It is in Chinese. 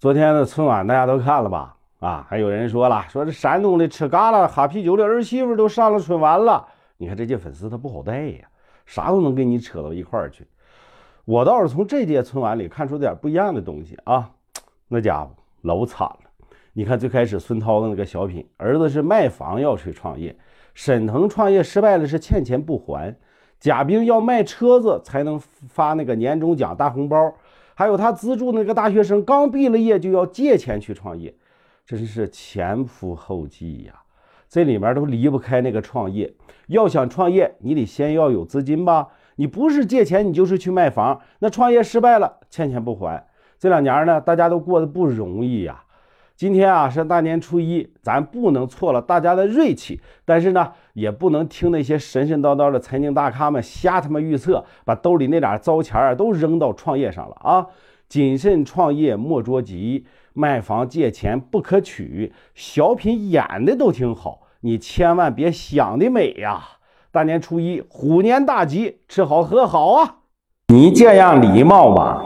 昨天的春晚大家都看了吧？啊，还有人说了，说这山东的吃嘎啦哈啤酒的儿媳妇都上了春晚了。你看这届粉丝他不好带呀，啥都能跟你扯到一块儿去。我倒是从这届春晚里看出点不一样的东西啊，那家伙老惨了。你看最开始孙涛的那个小品，儿子是卖房要去创业，沈腾创业失败了是欠钱不还，贾冰要卖车子才能发那个年终奖大红包。还有他资助那个大学生刚毕了业就要借钱去创业，真是前赴后继呀！这里面都离不开那个创业。要想创业，你得先要有资金吧？你不是借钱，你就是去卖房。那创业失败了，欠钱不还。这两年呢，大家都过得不容易呀。今天啊是大年初一，咱不能错了大家的锐气，但是呢，也不能听那些神神叨叨的财经大咖们瞎他妈预测，把兜里那点糟钱儿都扔到创业上了啊！谨慎创业莫着急，卖房借钱不可取。小品演的都挺好，你千万别想的美呀！大年初一，虎年大吉，吃好喝好啊！你这样礼貌吗？